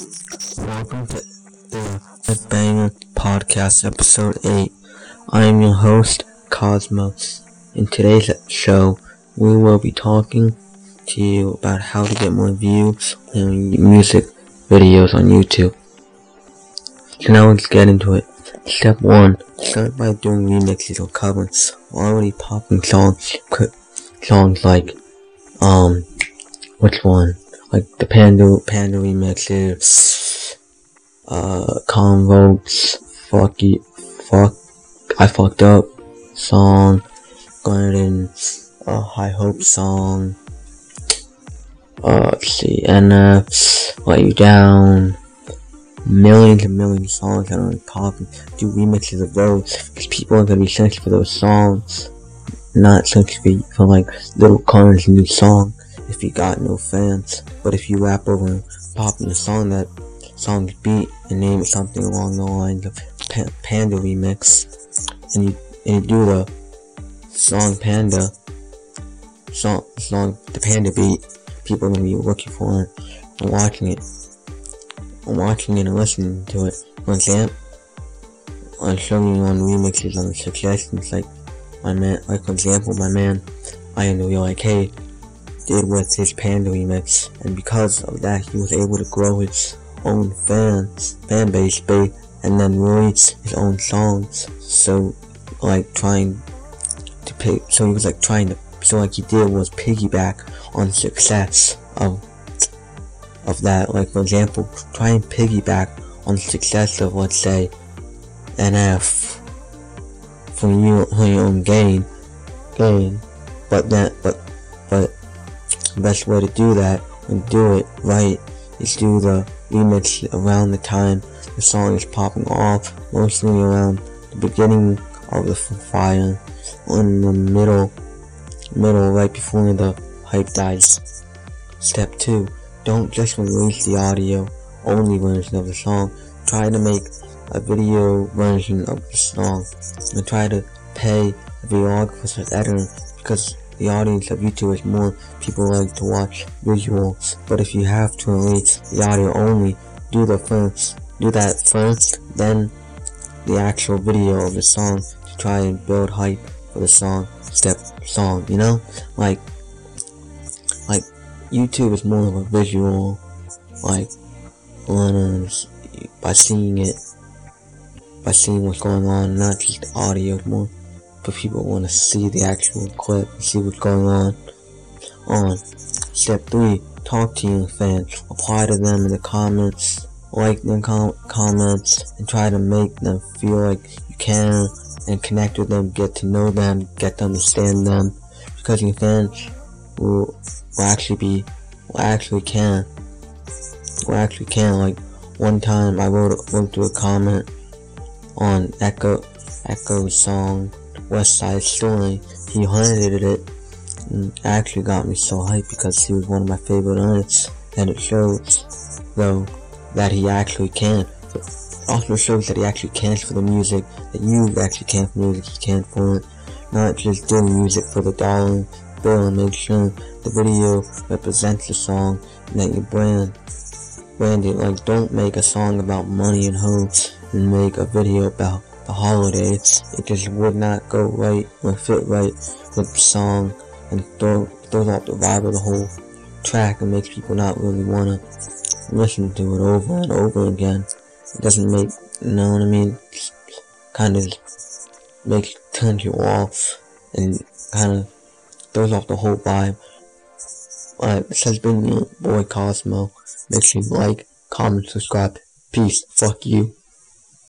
Welcome to the Certified Banger Podcast, Episode 8. I am your host, Cosmo. In today's show, we will be talking to you about how to get more views on music videos on YouTube. So now let's get into it. Step 1. Start by doing remixes or covers already popping songs. Songs like, um, which one? Like the Panda, Panda remixes, uh, Convox, Fuck You, Fuck, I Fucked Up song, Garden, uh, High Hope song, uh, let's see, NF, Let You Down, millions and millions of songs that are popping, do remixes of those, because people are gonna be searching for those songs, not searching for like little Connor's new song if you got no fans. But if you rap over and pop in a song that song's beat and name it something along the lines of Panda remix, and you and you do the song Panda song song the Panda beat, people are gonna be looking for it and watching it, and watching it and listening to it. For example, I'm showing you on remixes on the suggestions like my man, like for example, my man, I am the like, hey, did with his Panda remix, and because of that, he was able to grow his own fans, fan base, and then release his own songs. So, like trying to pick, so he was like trying to, so like he did was piggyback on success of of that. Like for example, try and piggyback on success of let's say NF for you for your own gain, gain. But but but the best way to do that and do it right is do the remix around the time the song is popping off, mostly around the beginning of the fire, in the middle, middle right before the hype dies. Step 2. Don't just release the audio only version of the song. Try to make a video version of the song and try to pay a videographer for editing because the audience of YouTube is more people like to watch visual, But if you have to release the audio only, do the first, do that first, then the actual video of the song to try and build hype for the song, step song, you know? Like, like, YouTube is more of a visual, like, learners, by seeing it, by seeing what's going on, not just audio more but people want to see the actual clip and see what's going on. On step three, talk to your fans. Apply to them in the comments, like their com- comments, and try to make them feel like you can and connect with them, get to know them, get to understand them. Because your fans will, will actually be, will actually can, will actually can. Like one time I wrote, wrote through a comment on Echo, Echo's song West Side Story. He hunted it and mm, actually got me so hyped because he was one of my favorite artists. And it shows, though, that he actually can. It also shows that he actually cares for the music, that you actually can for music, he can for it. Not just doing music for the dollar bill and make sure the video represents the song and that your brand brand it. Like, don't make a song about money and hoes and make a video about the holidays, it just would not go right or fit right with the song and throw, throws off the vibe of the whole track and makes people not really want to listen to it over and over again. It doesn't make, you know what I mean? Kind of makes, turns you off and kind of throws off the whole vibe. Alright, this has been your boy Cosmo. Make sure you like, comment, subscribe. Peace. Fuck you.